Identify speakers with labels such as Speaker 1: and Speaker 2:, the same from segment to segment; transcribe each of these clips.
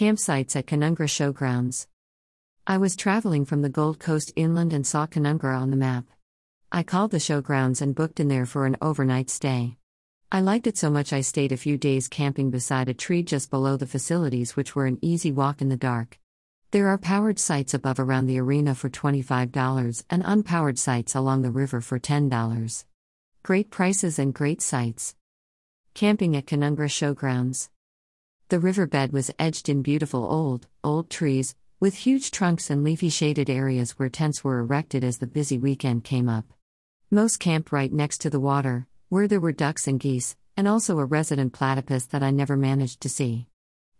Speaker 1: Campsites at Canungra Showgrounds. I was traveling from the Gold Coast inland and saw Canungra on the map. I called the showgrounds and booked in there for an overnight stay. I liked it so much I stayed a few days camping beside a tree just below the facilities, which were an easy walk in the dark. There are powered sites above around the arena for $25 and unpowered sites along the river for $10. Great prices and great sites. Camping at Canungra Showgrounds. The riverbed was edged in beautiful old, old trees, with huge trunks and leafy shaded areas where tents were erected as the busy weekend came up. Most camped right next to the water, where there were ducks and geese, and also a resident platypus that I never managed to see.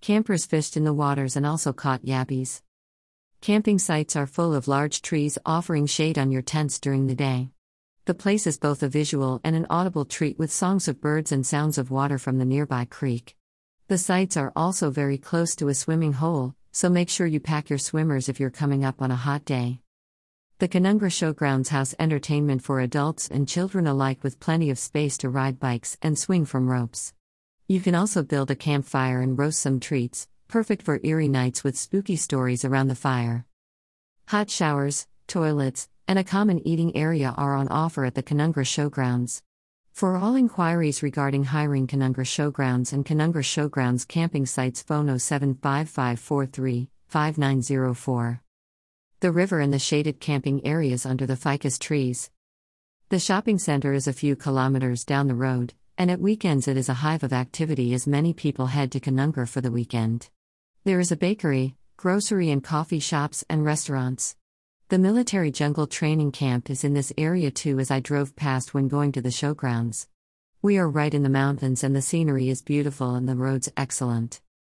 Speaker 1: Campers fished in the waters and also caught yabbies. Camping sites are full of large trees offering shade on your tents during the day. The place is both a visual and an audible treat with songs of birds and sounds of water from the nearby creek. The sites are also very close to a swimming hole, so make sure you pack your swimmers if you're coming up on a hot day. The Canungra Showgrounds house entertainment for adults and children alike with plenty of space to ride bikes and swing from ropes. You can also build a campfire and roast some treats, perfect for eerie nights with spooky stories around the fire. Hot showers, toilets, and a common eating area are on offer at the Canungra Showgrounds. For all inquiries regarding hiring Canungra Showgrounds and Canungra Showgrounds camping sites, phone 075543 5904. The river and the shaded camping areas under the ficus trees. The shopping center is a few kilometers down the road, and at weekends it is a hive of activity as many people head to Canungra for the weekend. There is a bakery, grocery, and coffee shops and restaurants. The military jungle training camp is in this area too as I drove past when going to the showgrounds. We are right in the mountains and the scenery is beautiful and the roads excellent.